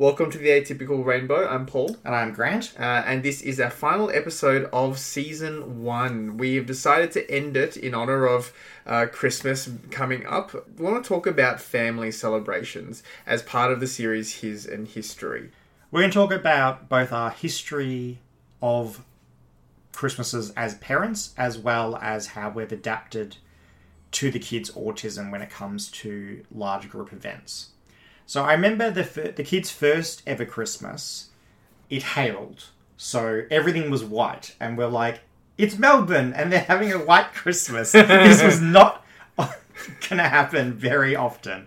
Welcome to the Atypical Rainbow. I'm Paul. And I'm Grant. Uh, and this is our final episode of season one. We've decided to end it in honor of uh, Christmas coming up. We want to talk about family celebrations as part of the series His and History. We're going to talk about both our history of Christmases as parents, as well as how we've adapted to the kids' autism when it comes to large group events. So I remember the fir- the kids' first ever Christmas. It hailed, so everything was white, and we're like, "It's Melbourne, and they're having a white Christmas." this was not gonna happen very often.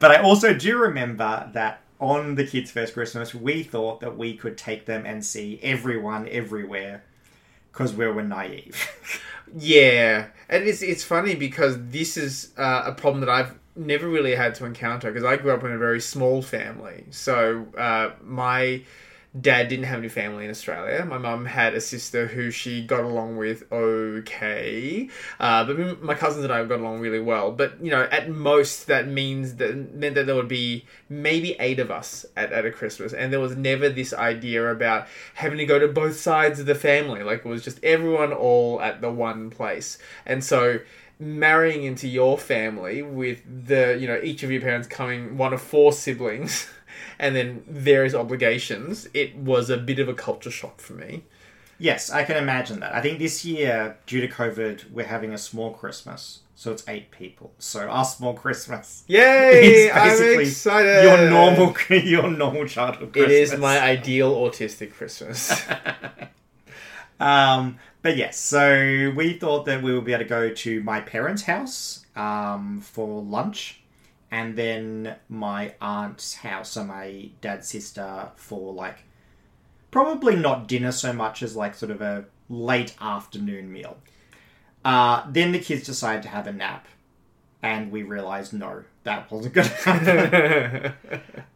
But I also do remember that on the kids' first Christmas, we thought that we could take them and see everyone everywhere because we were naive. Yeah, and it's it's funny because this is uh, a problem that I've never really had to encounter because I grew up in a very small family. So uh, my dad didn't have any family in Australia. My mum had a sister who she got along with okay, uh, but my cousins and I got along really well. But you know, at most that means that meant that there would be maybe eight of us at, at a Christmas, and there was never this idea about having to go to both sides of the family. Like it was just everyone all at the one place, and so marrying into your family with the you know each of your parents coming one of four siblings and then various obligations it was a bit of a culture shock for me yes, I can imagine that. I think this year, due to COVID, we're having a small Christmas. So it's eight people. So our small Christmas yay i'm excited your normal your normal childhood Christmas. it is my ideal autistic christmas Um, but yes, so we thought that we would be able to go to my parents' house um, for lunch, and then my aunt's house, so my dad's sister, for like probably not dinner so much as like sort of a late afternoon meal. Uh, then the kids decided to have a nap, and we realized no, that wasn't going to happen.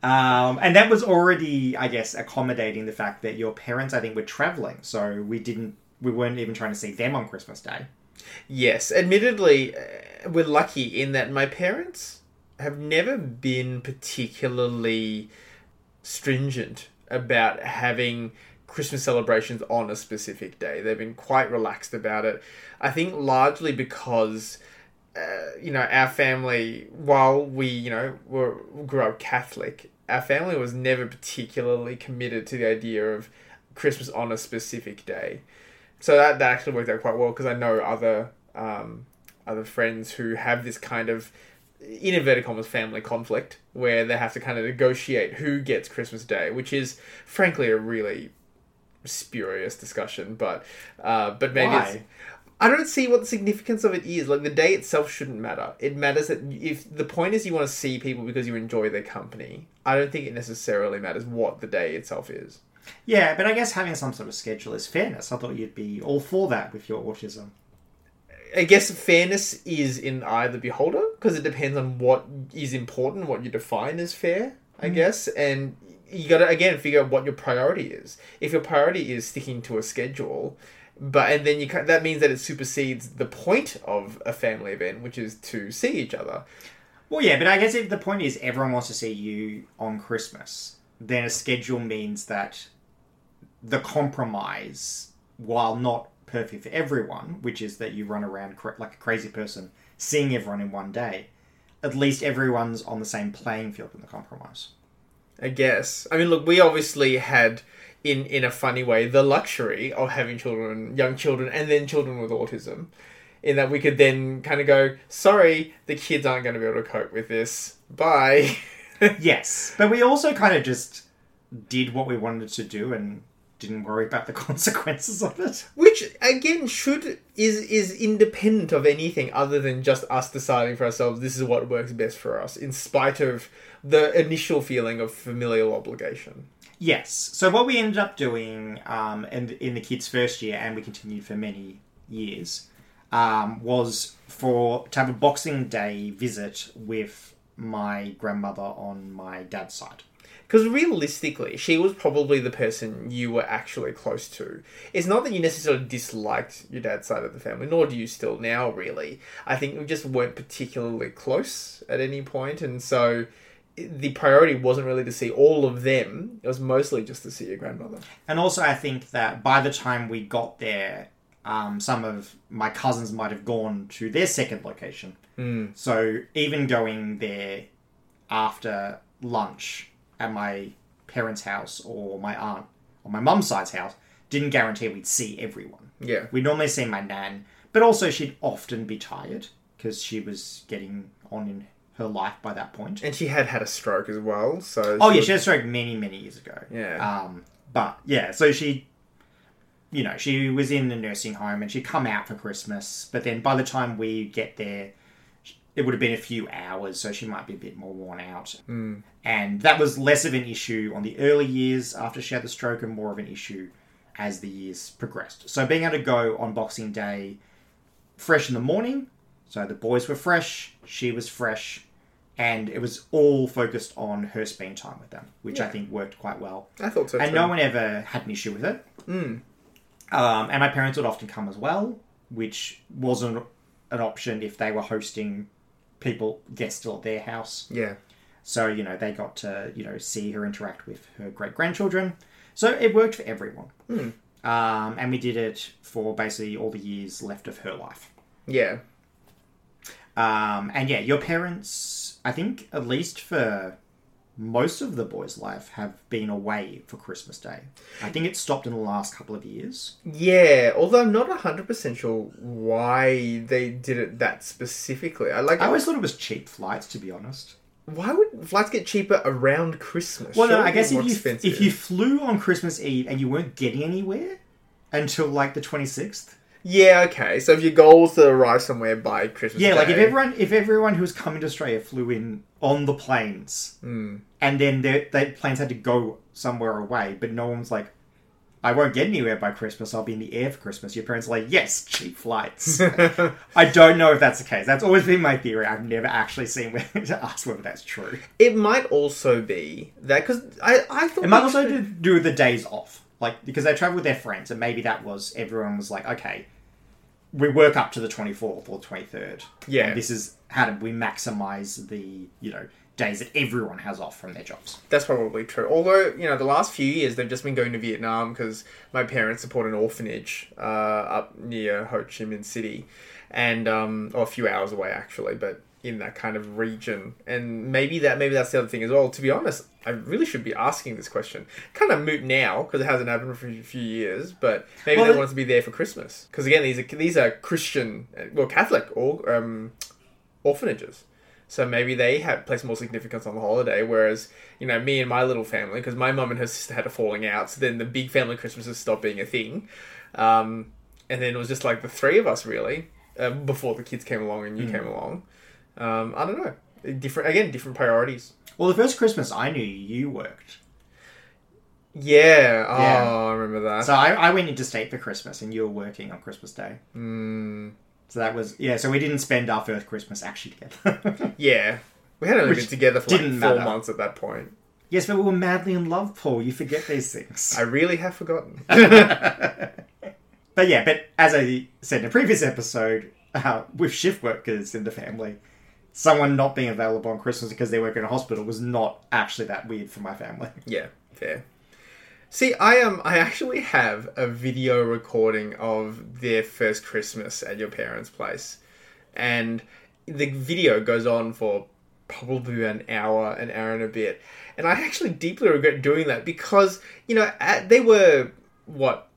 Um, and that was already, I guess, accommodating the fact that your parents, I think, were traveling, so we didn't, we weren't even trying to see them on Christmas Day. Yes, admittedly, uh, we're lucky in that my parents have never been particularly stringent about having Christmas celebrations on a specific day. They've been quite relaxed about it. I think largely because. Uh, you know, our family, while we, you know, were grew up Catholic, our family was never particularly committed to the idea of Christmas on a specific day. So that, that actually worked out quite well because I know other um, other friends who have this kind of in inverted commas family conflict where they have to kind of negotiate who gets Christmas Day, which is frankly a really spurious discussion. But uh, but maybe it's, Why? I don't see what the significance of it is. Like the day itself shouldn't matter. It matters that if the point is you want to see people because you enjoy their company. I don't think it necessarily matters what the day itself is. Yeah, but I guess having some sort of schedule is fairness. I thought you'd be all for that with your autism. I guess fairness is in eye of the beholder because it depends on what is important, what you define as fair, I mm. guess, and you got to again figure out what your priority is. If your priority is sticking to a schedule, but and then you that means that it supersedes the point of a family event, which is to see each other. Well, yeah, but I guess if the point is everyone wants to see you on Christmas, then a schedule means that the compromise, while not perfect for everyone, which is that you run around like a crazy person seeing everyone in one day, at least everyone's on the same playing field in the compromise. I guess. I mean, look, we obviously had, in in a funny way, the luxury of having children, young children, and then children with autism, in that we could then kind of go, sorry, the kids aren't going to be able to cope with this. Bye. yes, but we also kind of just did what we wanted to do and didn't worry about the consequences of it. Which again should is is independent of anything other than just us deciding for ourselves this is what works best for us, in spite of the initial feeling of familial obligation. Yes. So what we ended up doing um, in, in the kids' first year, and we continued for many years, um, was for to have a Boxing Day visit with my grandmother on my dad's side. Because realistically, she was probably the person you were actually close to. It's not that you necessarily disliked your dad's side of the family, nor do you still now, really. I think we just weren't particularly close at any point, and so the priority wasn't really to see all of them. It was mostly just to see your grandmother. And also, I think that by the time we got there, um, some of my cousins might have gone to their second location. Mm. So even going there after lunch at my parents' house or my aunt or my mum's side's house didn't guarantee we'd see everyone. Yeah. We'd normally see my nan, but also she'd often be tired because she was getting on in her life by that point. And she had had a stroke as well, so. Oh yeah, was- she had a stroke many many years ago. Yeah. Um, but yeah, so she, you know, she was in the nursing home and she'd come out for Christmas. But then by the time we get there, it would have been a few hours, so she might be a bit more worn out. Hmm. And that was less of an issue on the early years after she had the stroke, and more of an issue as the years progressed. So being able to go on Boxing Day fresh in the morning, so the boys were fresh, she was fresh, and it was all focused on her spending time with them, which I think worked quite well. I thought so And too. no one ever had an issue with it. Mm. Um, and my parents would often come as well, which wasn't an option if they were hosting people, guests still at their house. Yeah. So, you know, they got to, you know, see her interact with her great grandchildren. So it worked for everyone. Hmm. Um, and we did it for basically all the years left of her life. Yeah. Um, and yeah, your parents, I think, at least for most of the boys' life, have been away for Christmas Day. I think it stopped in the last couple of years. Yeah, although I'm not 100% sure why they did it that specifically. I like I always thought it was cheap flights, to be honest. why would flights get cheaper around Christmas? Well, no, I guess if you expensive. if you flew on Christmas Eve and you weren't getting anywhere until like the twenty sixth, Yeah, okay. So if your goal was to arrive somewhere by Christmas yeah, like if everyone if everyone who was coming to Australia flew in on the planes, Hmm. and then their they planes had to go somewhere away, but no one was like, "I won't get anywhere by Christmas. I'll be in the air for Christmas." Your parents are like, "Yes, cheap flights." I don't know if that's the case. That's always been my theory. I've never actually seen where to ask whether that's true. It might also be that because I I thought It might also should- do with the days off, like because they travel with their friends, and maybe that was everyone was like, okay, we work up to the twenty fourth or twenty third. Yeah. this is how do we maximize the you know days that everyone has off from their jobs. That's probably true. Although, you know, the last few years they've just been going to Vietnam because my parents support an orphanage uh, up near Ho Chi Minh City, and um, or a few hours away actually, but in that kind of region. And maybe that maybe that's the other thing as well. To be honest, I really should be asking this question. Kind of moot now because it hasn't happened for a few years, but maybe Well, they want us to be there for Christmas. Because again, these are these are Christian, well, Catholic or um, orphanages. So maybe they have place more significance on the holiday, whereas you know me and my little family, because my mum and her sister had a falling out, so then the big family Christmases stopped being a thing, um, and then it was just like the three of us really um, before the kids came along and you came along. Um, I don't know, different again, different priorities. Well, the first Christmas I knew you worked, Yeah, oh, Yeah. I remember that. so I, I went into state for Christmas, and you were working on Christmas Day. Mm, So that was yeah. So we didn't spend our first Christmas actually together. yeah, we had only Which been together for like didn't four matter. months at that point. yes, but we were madly in love, Paul. You forget these things. I really have forgotten. But yeah, but as I said in a previous episode, uh, with shift workers in the family, someone not being available on Christmas because they work in a hospital was not actually that weird for my family. Yeah, fair. See, I um, I actually have a video recording of their first Christmas at your parents' place, and the video goes on for probably an hour, an hour and a bit, and I actually deeply regret doing that because you know at, they were what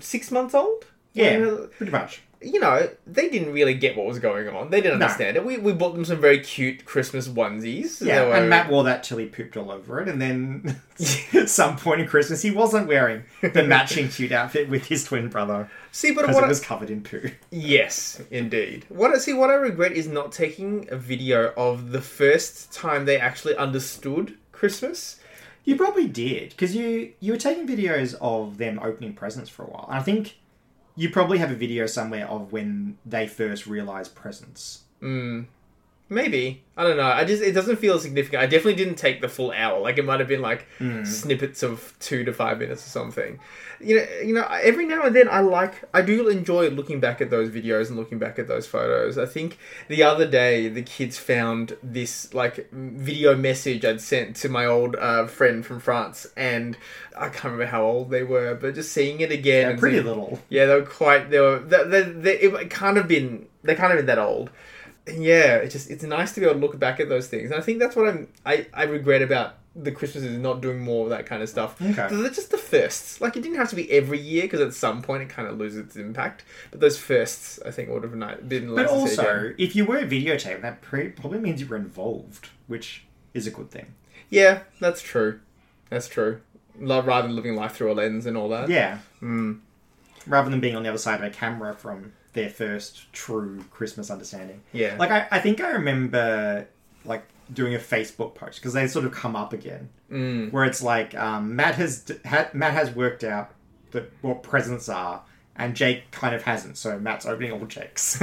six months old. Yeah, pretty much. You know, they didn't really get what was going on. They didn't No. understand it. We, we bought them some very cute Christmas onesies. Yeah, were- and Matt wore that till he pooped all over it, and then at some point in Christmas, he wasn't wearing the matching cute outfit with his twin brother See, but what it I- was covered in poo. Yes, indeed. What I see, what I regret is not taking a video of the first time they actually understood Christmas. You probably did because you you were taking videos of them opening presents for a while. And I think you probably have a video somewhere of when they first realized presents. Mm. Maybe I don't know. I just it doesn't feel significant. I definitely didn't take the full hour. Like it might have been like snippets of two to five minutes or something. You know, you know. Every now and then, I like. I do enjoy looking back at those videos and looking back at those photos. I think the other day the kids found this like video message I'd sent to my old uh, friend from France, and I can't remember how old they were, but just seeing it again. Yeah, pretty seeing- little. yeah, they were quite. They were. They, they, they, it can't have been. They can't have been that old. Yeah, it's just it's nice to be able to look back at those things. And I think that's what I'm. I I regret about the Christmases not doing more of that kind of stuff. Okay. They're just the firsts. Like it didn't have to be every year because at some point it kind of loses its impact. But those firsts, I think, would have been. But nice to see again. also, if you were videotaping, that probably means you were involved, which is a good thing. yeah, that's true. That's true. Rather than living life through a lens and all that. Yeah. Mm. Rather than being on the other side of a camera from their first true Christmas understanding. Yeah. Like, I, I think I remember, like, doing a Facebook post, because they sort of come up again, Mm. where it's like, um, Matt has ha, Matt has worked out that what presents are, and Jake kind of hasn't, so Matt's opening all Jake's.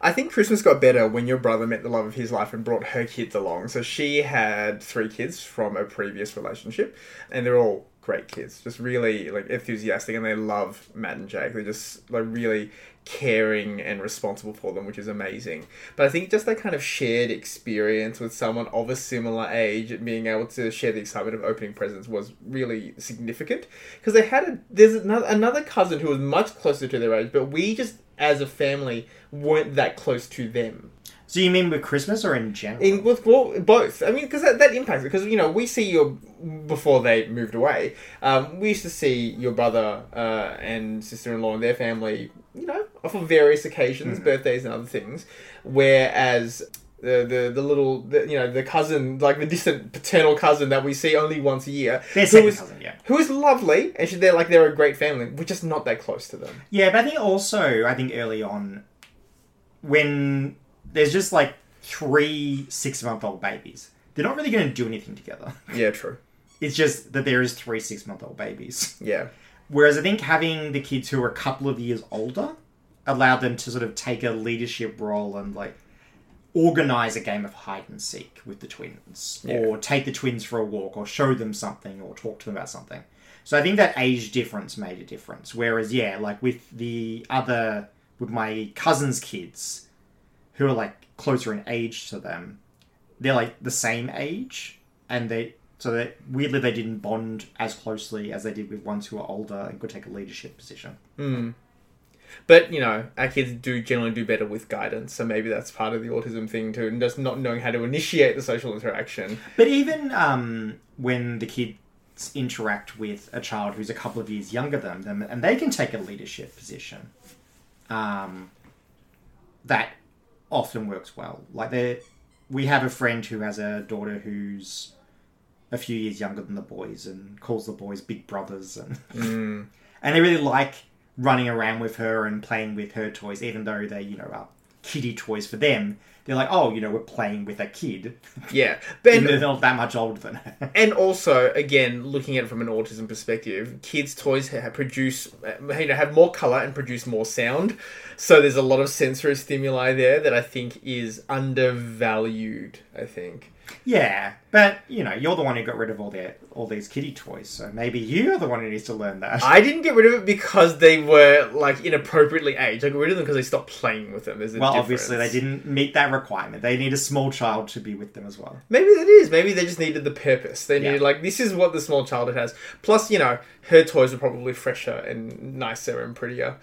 I think Christmas got better when your brother met the love of his life and brought her kids along. So she had three kids from a previous relationship, and they're all great kids, just really like enthusiastic, and they love Matt and Jake. They're just like really caring and responsible for them, which is amazing. But I think just that kind of shared experience with someone of a similar age and being able to share the excitement of opening presents was really significant because they had a there's another another cousin who was much closer to their age, but we just as a family weren't that close to them. So you mean with Christmas or in general? In, with well, both. I mean, because that, that impacts it. Because you know, we see your before they moved away. Um, we used to see your brother uh, and sister-in-law and their family. You know, for various occasions, birthdays and other things. Whereas the the, the little the, you know the cousin like the distant paternal cousin that we see only once a year. Their who second is- cousin, yeah. Who is lovely, and she- they're like they're a great family. We're just not that close to them. Yeah, but I think also, I think early on, when there's just like three six month old babies, they're not really going to do anything together. Yeah, true. It's just that there is three six month old babies. Yeah. Whereas I think having the kids who are a couple of years older allowed them to sort of take a leadership role and like organize a game of hide and seek with the twins Yeah. or take the twins for a walk or show them something or talk to them about something. So I think that age difference made a difference. Whereas yeah, like with the other with my cousin's kids who are like closer in age to them, they're like the same age and they so that weirdly they didn't bond as closely as they did with ones who are older and could take a leadership position. Mm. But you know, our kids do generally do better with guidance, so maybe that's part of the autism thing too, and just not knowing how to initiate the social interaction. But even um, when the kids interact with a child who's a couple of years younger than them, and they can take a leadership position, um, that often works well. Like they, we have a friend who has a daughter who's a few years younger than the boys and calls the boys big brothers, and Mm. and they really like running around with her and playing with her toys, even though they you know are kiddie toys for them. They're like, oh, you know, we're playing with a kid. Yeah, Even they're not that much older than her. and also again looking at it from an autism perspective kids toys ha- produce you know have more color and produce more sound so there's a lot of sensory stimuli there that i think is undervalued i think yeah, but you know, you're the one who got rid of all their all these kiddie toys, so maybe you're the one who needs to learn that. i didn't get rid of it because they were like inappropriately aged i got rid of them because they stopped playing with them there's well, difference. obviously they didn't meet that requirement. They need a small child to be with them as well. Maybe that is. Maybe they just needed the purpose. They Yeah. needed like this is what the small child has. Plus, you know, her toys were probably fresher and nicer and prettier.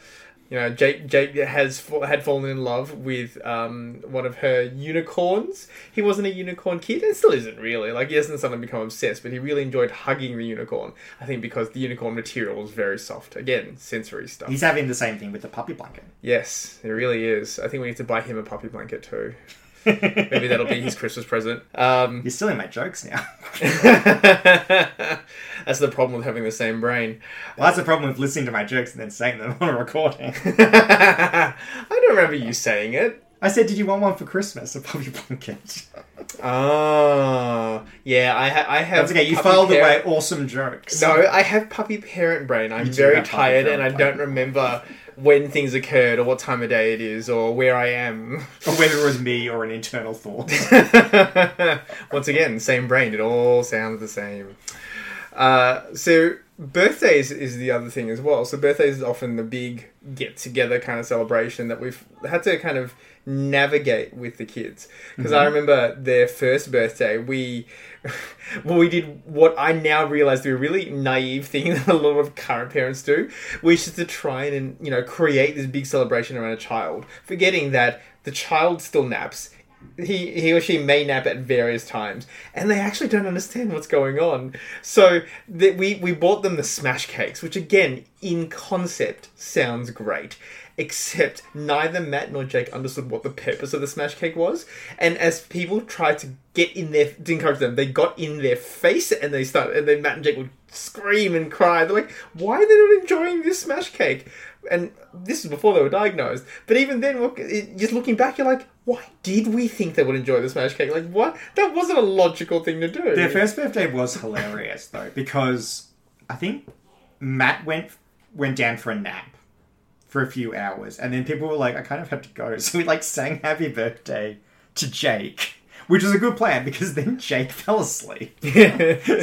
You know, Jake Jake has had fallen in love with um, one of her unicorns. He wasn't a unicorn kid, and still isn't really. Like he hasn't suddenly become obsessed, but he really enjoyed hugging the unicorn. I think because the unicorn material was very soft. Again, sensory stuff. He's having the same thing with the puppy blanket. Yes, it really is. I think we need to buy him a puppy blanket too. Maybe that'll be his Christmas present. Um, You're stealing my jokes now. That's the problem with having the same brain. well, that's the problem with listening to my jokes and then saying them on a recording. I don't remember you saying it. I said, "Did you want one for Christmas? A puppy blanket?" Oh, yeah. I ha- I have. That's okay. You filed away awesome jokes. No, I have puppy parent brain. I'm You very tired, and I don't remember when things occurred or what time of day it is or where I am. or whether it was me or an internal thought. Once again, same brain. It all sounds the same. Uh, so birthdays is the other thing as well. So birthdays is often the big get together kind of celebration that we've had to kind of navigate with the kids. Because I remember their first birthday, we well we did what I now realize to be a really naive thing that a lot of current parents do, which is to try and you know create this big celebration around a child, forgetting that the child still naps he he or she may nap at various times, and they actually don't understand what's going on. So that we we bought them the smash cakes, which again in concept sounds great. Except neither Matt nor Jake understood what the purpose of the smash cake was, and as people tried to get in their to encourage them, they got in their face and they started, and then Matt and Jake would scream and cry. They're like, "Why are they not enjoying this smash cake?" And this is before they were diagnosed. But even then, look, it, just looking back, you're like, why did we think they would enjoy the smash cake? Like, what? That wasn't a logical thing to do. Their first birthday was hilarious though, because I think Matt went went down for a nap for a few hours, and then people were like, "I kind of have to go," so we like sang "Happy Birthday" to Jake, which was a good plan because then Jake fell asleep.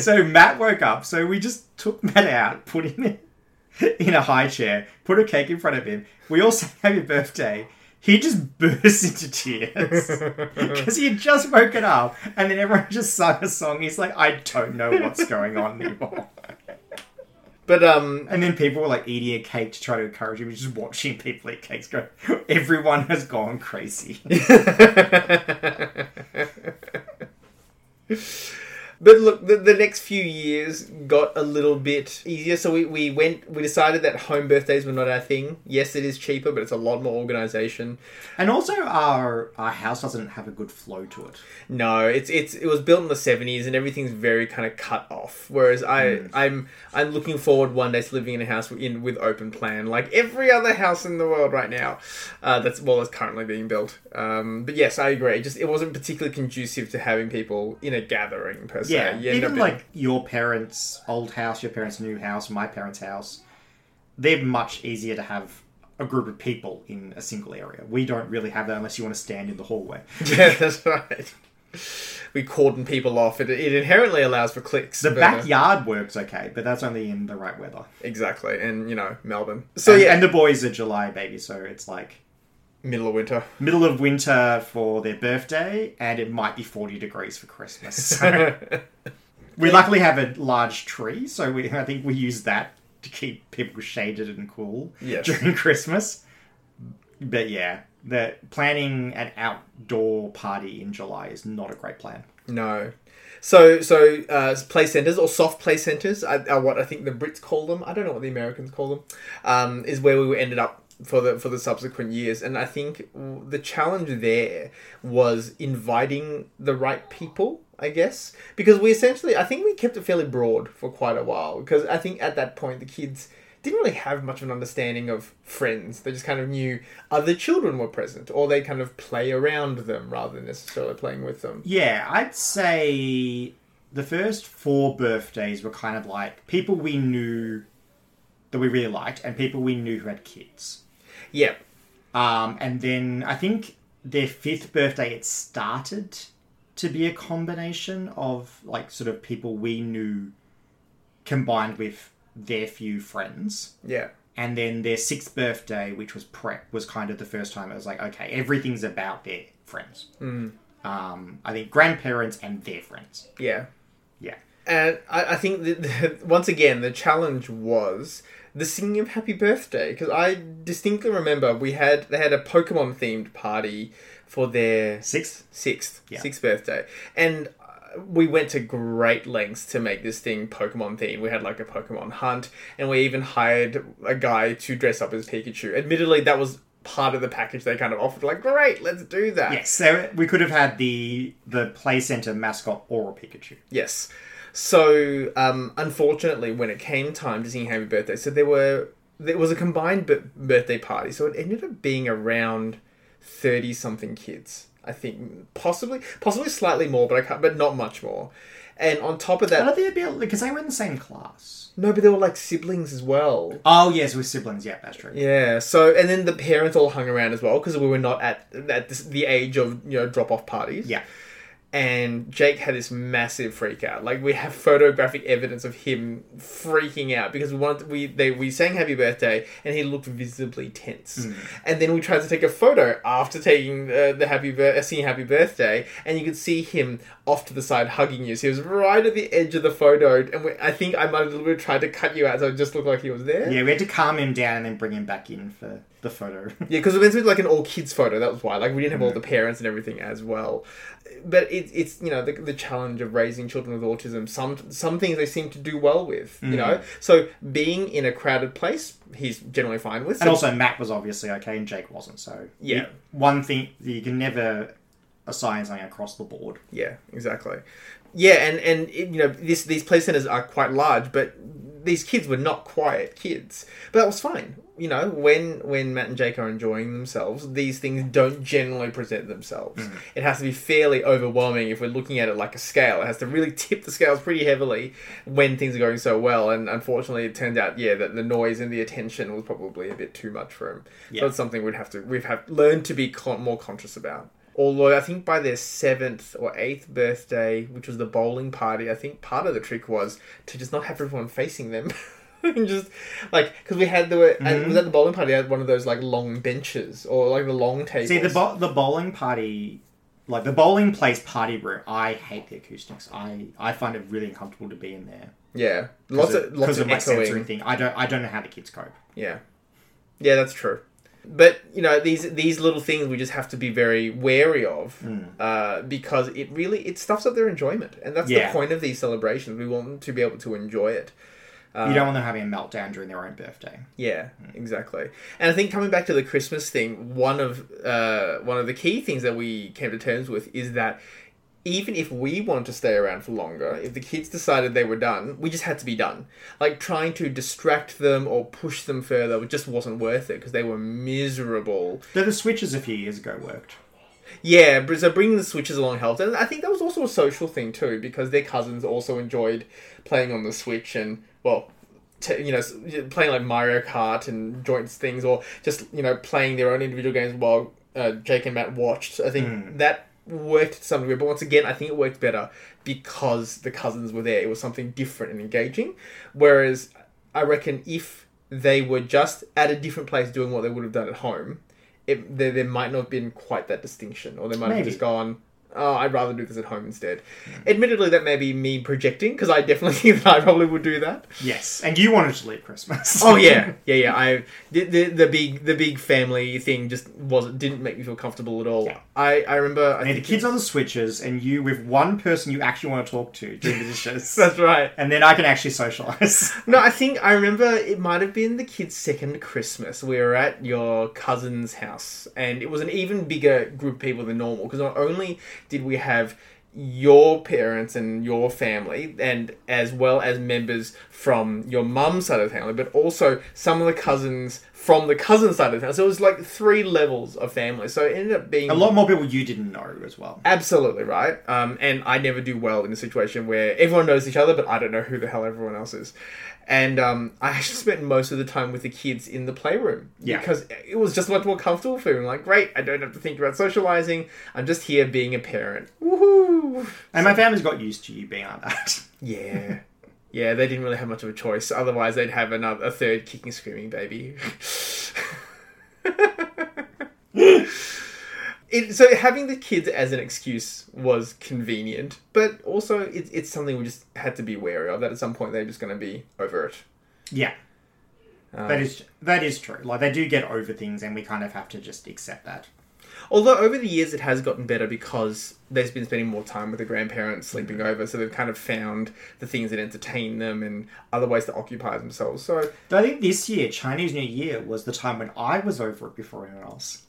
so Matt woke up, so we just took Matt out, put him in, in a high chair, put a cake in front of him. We all sang "Happy Birthday." He just burst into tears because he had just woken up, and then everyone just sung a song. He's like, "I don't know what's going on anymore." But um, And then people were like eating a cake to try to encourage him, just watching people eat cakes. Go, everyone has gone crazy. But look, the, the next few years got a little bit easier. So we, we went, we decided that home birthdays were not our thing. Yes, it is cheaper, but it's a lot more organization. And also, our our house doesn't have a good flow to it. No, it's it's it was built in the seventies and everything's very kind of cut off. Whereas I I'm I'm looking forward one day to living in a house in with open plan, like every other house in the world right now. Uh, that's well, that's currently being built. Um, but yes, I agree. Just it wasn't particularly conducive to having people in a gathering per se. Yeah, You even up in- like your parents' old house, your parents' new house, my parents' house, they're much easier to have a group of people in a single area. We don't really have that unless you want to stand in the hallway. Yeah, that's right. We cordon people off. It, it inherently allows for cliques. The but, uh, backyard works okay, but that's only in the right weather. exactly, and you know Melbourne. So and, yeah, and the boys are July baby, so it's like middle of winter. middle of winter for their birthday, and it might be 40 degrees for Christmas. So we luckily have a large tree, so we I think we use that to keep people shaded and cool Yes. during Christmas. But yeah, the planning an outdoor party in July is not a great plan. No. So, so uh, play centers or soft play centers are, are what I think the Brits call them. I don't know what the Americans call them. Um, is where we ended up for the for the subsequent years, and I think the challenge there was inviting the right people. I guess because we essentially, I think we kept it fairly broad for quite a while because I think at that point the kids didn't really have much of an understanding of friends. They just kind of knew other children were present, or they kind of play around them rather than necessarily playing with them. Yeah, I'd say the first four birthdays were kind of like people we knew that we really liked and people we knew who had kids. Yeah, Um, and then I think their fifth birthday, it started to be a combination of like sort of people we knew combined with their few friends. yeah. And then their sixth birthday, which was prep, was kind of the first time it was like, okay, everything's about their friends. Mm. Um, I think grandparents and their friends. Yeah. Yeah. And I, I think that the, once again the challenge was the singing of Happy Birthday because I distinctly remember we had they had a Pokemon themed party for their Sixth? sixth Yeah. sixth birthday, and uh, we went to great lengths to make this thing Pokemon themed. We had like a Pokemon hunt, and we even hired a guy to dress up as Pikachu. Admittedly, that was part of the package they kind of offered. Like, great, let's do that. Yes, so we could have had the the play center mascot or a Pikachu. Yes. So, um, unfortunately, when it came time to sing Happy Birthday, so there were there was a combined b- birthday party, so it ended up being around thirty something kids. I think possibly possibly slightly more, but I can't, but not much more. And on top of that, did they be because they were in the same class? no, but they were like siblings as well. Oh yes, with siblings. Yeah, that's true. Yeah. So and then the parents all hung around as well because we were not at at this, the age of you know drop off parties. Yeah. And Jake had this massive freak out. Like we have photographic evidence of him freaking out because we wanted we they we sang happy birthday and he looked visibly tense. And then we tried to take a photo after taking uh, the happy bir- uh, singing happy birthday, and you could see him off to the side hugging you. So he was right at the edge of the photo, and we, I think I might have a little bit tried to cut you out so it just looked like he was there. Yeah, we had to calm him down and then bring him back in for the photo. Yeah, because it was meant to be like an all kids photo. That was why. Like we didn't have all the parents and everything as well. But it, it's you know the, the challenge of raising children with autism. Some some things they seem to do well with. You know, mm. so being in a crowded place, he's generally fine with. and So- also, Matt was obviously okay, and Jake wasn't. So Yeah. you- one thing you can never assign something across the board. Yeah, exactly. Yeah, and and it, you know this these play centers are quite large, but these kids were not quiet kids. But that was fine. You know, when when Matt and Jake are enjoying themselves, these things don't generally present themselves. Mm. It has to be fairly overwhelming if we're looking at it like a scale. It has to really tip the scales pretty heavily when things are going so well. And unfortunately, it turned out, yeah, that the noise and the attention was probably a bit too much for him. Yeah. So it's something we'd have to we've have learned to be con- more conscious about. Although I think by their seventh or eighth birthday, which was the bowling party, I think part of the trick was to just not have everyone facing them. and just like because we had the and Mm-hmm. was at the bowling party. I had one of those like long benches or like the long tables. See, the bo- the bowling party, like the bowling place party room, I hate the acoustics. I I find it really uncomfortable to be in there. yeah, lots of lots of my sensory echoing. thing. I don't I don't know how the kids cope. Yeah, yeah, that's true. But you know these these little things we just have to be very wary of Hmm. uh, because it really it stuffs up their enjoyment, and that's Yeah. the point of these celebrations. We want them to be able to enjoy it. Uh, you don't want them having a meltdown during their own birthday. Yeah, exactly. And I think coming back to the Christmas thing, one of uh, one of the key things that we came to terms with is that even if we wanted to stay around for longer, if the kids decided they were done, we just had to be done. Like trying to distract them or push them further just wasn't worth it because they were miserable. Though the switches a few years ago worked. Yeah, so bringing the switches along helped, and I think that was also a social thing too because their cousins also enjoyed playing on the Switch and well, t- you know, playing like Mario Kart and joints things, or just you know playing their own individual games while uh, Jake and Matt watched. I think that worked to some degree, but once again, I think it worked better because the cousins were there. It was something different and engaging. Whereas I reckon if they were just at a different place doing what they would have done at home, it, there, there might not have been quite that distinction, or they might have just gone, "Oh, I'd rather do this at home instead." Hmm. Admittedly, that may be me projecting because I definitely think that I probably would do that. Yes, and you wanted to leave Christmas. Oh yeah, yeah, yeah. I the, the the big the big family thing just wasn't didn't make me feel comfortable at all. Yeah. I I remember. I the kids on the switches, and you with one person you actually want to talk to doing the dishes. That's right. and then I can actually socialize. No, I think I remember it might have been the kids' second Christmas. We were at your cousin's house, and it was an even bigger group of people than normal because not only did we have your parents and your family, and as well as members from your mum's side of the family, but also some of the cousins from the cousin side of the family. So it was like three levels of family. So it ended up being a lot more people you didn't know as well. Absolutely right. Um, and I never do well in a situation where everyone knows each other, but I don't know who the hell everyone else is. And um, I actually spent most of the time with the kids in the playroom Yeah. because it was just much more comfortable for me. Like, great, I don't have to think about socializing. I'm just here being a parent. Woohoo! And my family's got used to you being like that. Yeah. Yeah, they didn't really have much of a choice. Otherwise, they'd have another a third kicking, screaming baby. it, so having the kids as an excuse was convenient, but also it, it's something we just had to be wary of. That at some point they're just going to be over it. yeah, Um, that is that is true. Like they do get over things, and we kind of have to just accept that. Although over the years it has gotten better because they've been spending more time with the grandparents, sleeping over, so they've kind of found the things that entertain them and other ways to occupy themselves. So, But I think this year, Chinese New Year, was the time when I was over it before anyone else.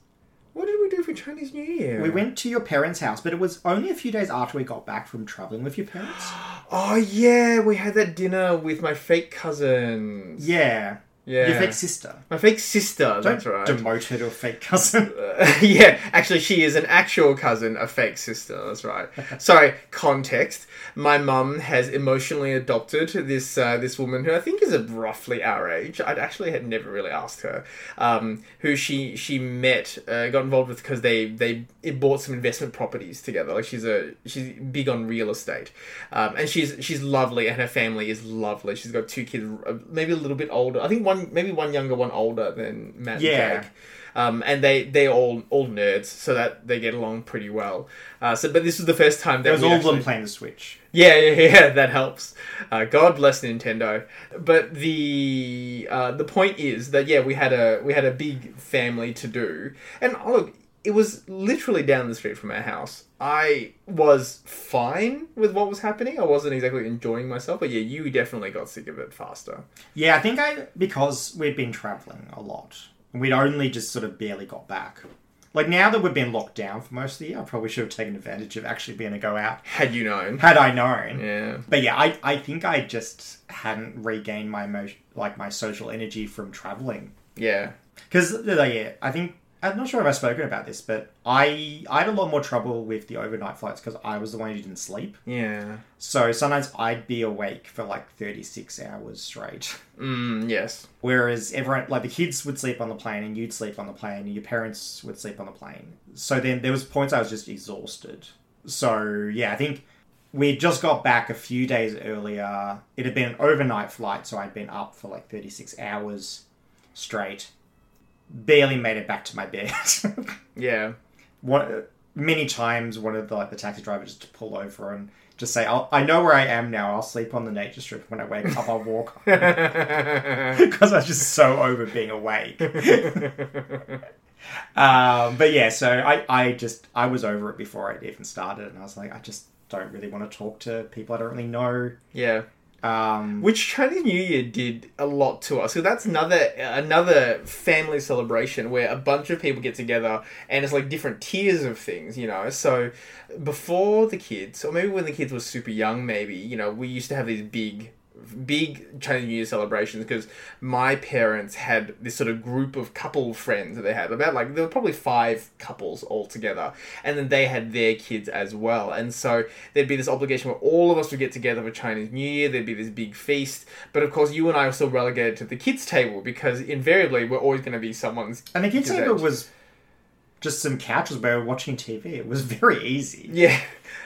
What did we do for Chinese New Year? We went to your parents' house, but it was only a few days after we got back from traveling with your parents. Oh yeah, we had that dinner with my fake cousins. Yeah, Yeah. Your fake sister. My fake sister, Don't that's right. demote her to a fake cousin. yeah, actually, she is an actual cousin, a fake sister. That's right. Sorry, context. My mum has emotionally adopted this uh, this woman who I think is roughly our age. I'd actually had never really asked her. Um, who she she met, uh, got involved with because they they bought some investment properties together. Like she's a she's big on real estate, um, and she's she's lovely, and her family is lovely. She's got two kids, uh, maybe a little bit older. I think one maybe one younger, one older than Matt Yeah. and Jake um, and they they all all nerds, so that they get along pretty well. Uh, so, but this was the first time that There was we all of actually- them playing the Switch. yeah, yeah, yeah, that helps. Uh, God bless Nintendo. But the uh, the point is that yeah, we had a we had a big family to do, and look, it was literally down the street from our house. I was fine with what was happening. I wasn't exactly enjoying myself, but yeah, you definitely got sick of it faster. Yeah, I think I because we'd been traveling a lot. We'd only just sort of barely got back. Like now that we've been locked down for most of the year, I probably should have taken advantage of actually being able to go out Had you known, had I known. yeah, But yeah, I, I think I just hadn't regained my emotion, like my social energy from traveling. yeah, Because yeah, I think I'm not sure if I've spoken about this, but I I had a lot more trouble with the overnight flights because I was the one who didn't sleep. yeah. So sometimes I'd be awake for like 36 hours straight. Mm, yes. Whereas everyone, like the kids would sleep on the plane and you'd sleep on the plane and your parents would sleep on the plane. So then there was points I was just exhausted. So yeah, I think we just got back a few days earlier. It had been an overnight flight, so I'd been up for like 36 hours straight. Barely made it back to my bed. Yeah. One, many times wanted the, like the taxi driver just to pull over and just say, I'll, "I know where I am now. I'll sleep on the nature strip. When I wake up, I'll walk." because I was just so over being awake. um, but yeah, so I, I just I was over it before it even started, and I was like, I just don't really want to talk to people I don't really know. yeah. Um, Which Chinese New Year did a lot to us. So that's another another family celebration where a bunch of people get together and it's like different tiers of things, you know. So before the kids, or maybe when the kids were super young, maybe you know, we used to have these big big Chinese New Year celebrations because my parents had this sort of group of couple friends that they had about like there were probably five couples all together and then they had their kids as well. And so there'd be this obligation where all of us would get together for Chinese New Year there'd be this big feast but of course you and I were still relegated to the kids table because invariably we're always going to be someone's and the kids' Kids' table was just some couches where we were watching TV. It was very easy. yeah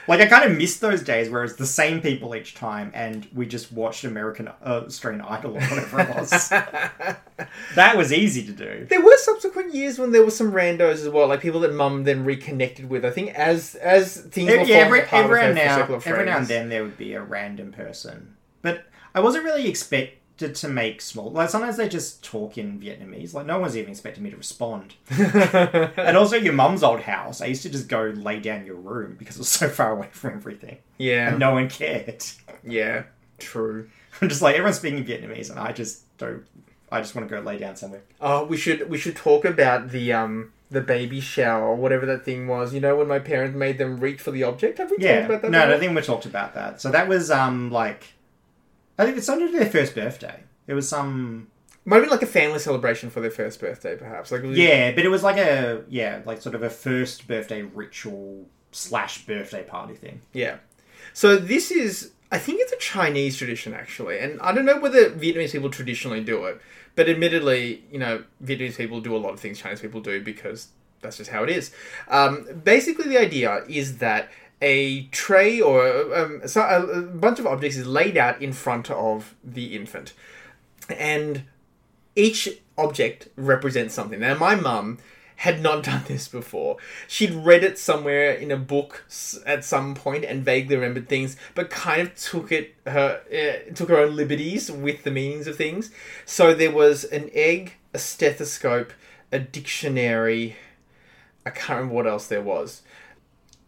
Like I kind of missed those days where it's the same people each time, and we just watched American uh, Australian Idol or whatever it was. that was easy to do. There were subsequent years when there were some randos as well, like people that Mum then reconnected with. I think as as things were Yeah, every, every, now, every now and then there would be a random person, but I wasn't really expected to make small. Like sometimes they just talk in Vietnamese. Like no one's even expecting me to respond. and also your mum's old house. I used to just go lay down in your room because it was so far away from everything, yeah, and no one cared. yeah, true. I'm just like everyone's speaking Vietnamese, and I just don't. I just want to go lay down somewhere. Oh, we should we should talk about the um the baby shower or whatever that thing was. You know when my parents made them reach for the object. Have we Yeah, talked about that? no, I before? think we talked about that. So that was um like, I think it's to their first birthday. It was some Might have been like a family celebration for their first birthday, perhaps. Like was- yeah, but it was like a yeah, like sort of a first birthday ritual slash birthday party thing. Yeah. So this is, I think it's a Chinese tradition actually, and I don't know whether Vietnamese people traditionally do it, but admittedly, you know, Vietnamese people do a lot of things Chinese people do because that's just how it is. Um, basically, the idea is that a tray or um, so a, a bunch of objects is laid out in front of the infant, and each object represents something. Now, my mum had not done this before. She'd read it somewhere in a book at some point and vaguely remembered things, but kind of took it her uh, took her own liberties with the meanings of things. So there was an egg, a stethoscope, a dictionary. I can't remember what else there was.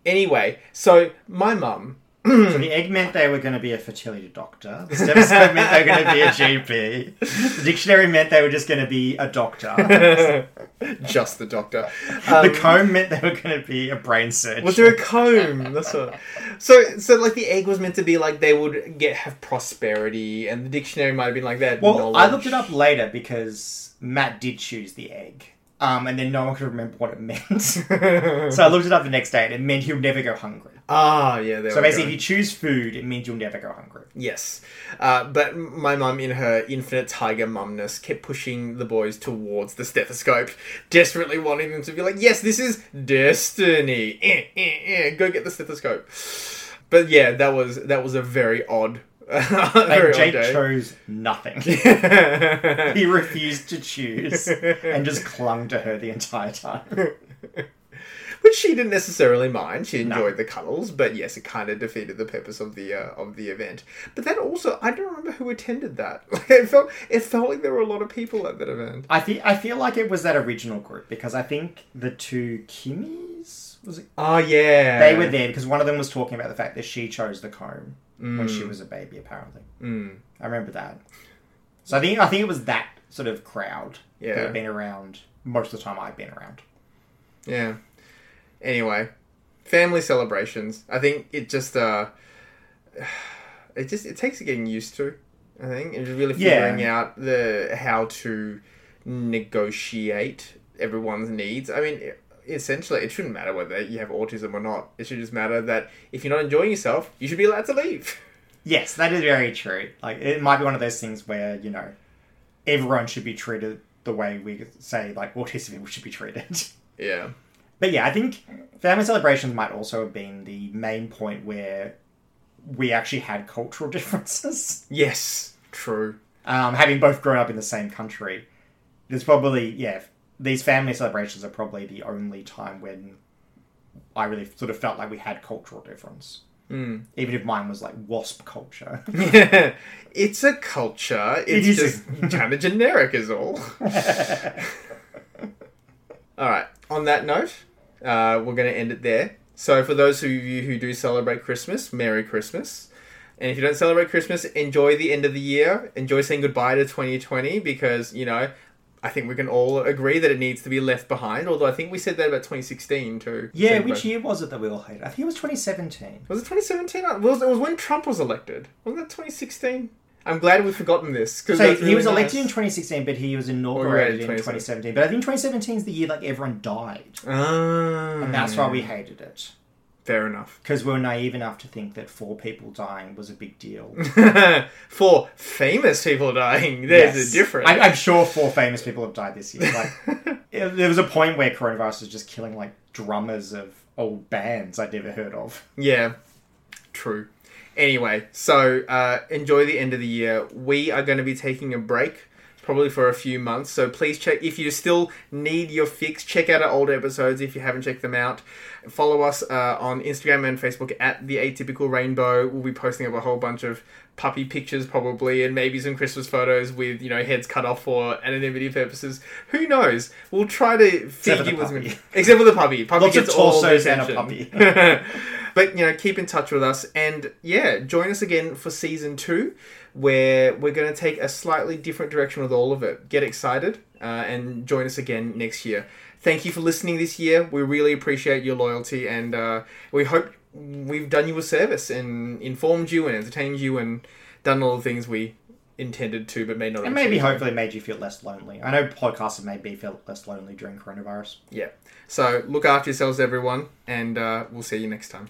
Anyway, so my mum so the egg meant they were going to be a fertility doctor. The stethoscope meant they were going to be a GP. The dictionary meant they were just going to be a doctor. Just the doctor. the um, comb meant they were going to be a brain surgeon. Was there a comb? That's what. So, so like the egg was meant to be like they would get have prosperity, and the dictionary might have been like that. well, I looked it up later because Matt did choose the egg. Um, and then no one could remember what it meant. so I looked it up the next day and it meant he'll never go hungry. ah, yeah. There So basically, go. if you choose food, it means you'll never go hungry. Yes. Uh, but my mum, in her infinite tiger mumness, kept pushing the boys towards the stethoscope, desperately wanting them to be like, yes, this is destiny. Eh, eh, eh, go get the stethoscope. But yeah, that was that was a very odd, And Jake chose nothing. he refused to choose and just clung to her the entire time. Which she didn't necessarily mind. She No. enjoyed the cuddles, but yes, it kind of defeated the purpose of the uh, of the event. But then also, I don't remember who attended that. it felt it felt like there were a lot of people at that event. I feel I feel like it was that original group because I think the two Kimmies was it? Oh yeah, They were there because one of them was talking about the fact that she chose the comb when she was a baby. Apparently, Mm. I remember that. So I think I think it was that sort of crowd that Yeah. had been around most of the time I've been around. Yeah. Anyway, family celebrations. I think it just uh, it just it takes getting used to. I think and just really Yeah. figuring out the how to negotiate everyone's needs. I mean, essentially, it shouldn't matter whether you have autism or not. It should just matter that if you're not enjoying yourself, you should be allowed to leave. Yes, that is very true. Like it might be one of those things where you know everyone should be treated the way we say like autistic people should be treated. Yeah. But yeah, I think family celebrations might also have been the main point where we actually had cultural differences. Yes. True. Um, having both grown up in the same country, there's probably yeah these family celebrations are probably the only time when I really sort of felt like we had cultural difference. Mm. Even if mine was like wasp culture. yeah, it's a culture. It's is. just kind of generic, is all. all right. On that note, uh, we're going to end it there. So, for those of you who do celebrate Christmas, Merry Christmas. And if you don't celebrate Christmas, enjoy the end of the year. Enjoy saying goodbye to 2020 because, you know, I think we can all agree that it needs to be left behind. Although I think we said that about 2016 too. yeah, which year was it that we all hated? I think it was 2017. Was it 2017? It was, it was when Trump was elected. Wasn't that 2016? I'm glad we've forgotten this. Cause So that's he really was elected in 2016, but he was Inaugurated inaugurated in 2017. But I think 2017 is the year like everyone died, Ah, and that's why we hated it Fair enough. because we were naive enough to think that four people dying was a big deal. For famous people dying, there's Yes. a difference. I, I'm sure four famous people have died this year. Like it- there was a point where coronavirus was just killing like drummers of old bands I'd never heard of. Yeah, true. Anyway, so uh, enjoy the end of the year. We are going to be taking a break, probably for a few months. So please check if you still need your fix. Check out our old episodes if you haven't checked them out. Follow us uh, on Instagram and Facebook at the Atypical Rainbow. We'll be posting up a whole bunch of puppy pictures probably and maybe some christmas photos with you know heads cut off for anonymity purposes who knows we'll try to feed for the you as puppy. except for the puppy puppy Lots of gets all the torsos and a attention. but you know, keep in touch with us, and yeah, join us again for season two, where we're going to take a slightly different direction with all of it. Get excited uh, and join us again next year. Thank you for listening this year. We really appreciate your loyalty, and uh, we hope we've done you a service and informed you and entertained you and done all the things we intended to, but may not. have And maybe hopefully made you feel less lonely. I know podcasts have made me feel less lonely during coronavirus. Yeah. So look after yourselves, everyone, and uh, we'll see you next time.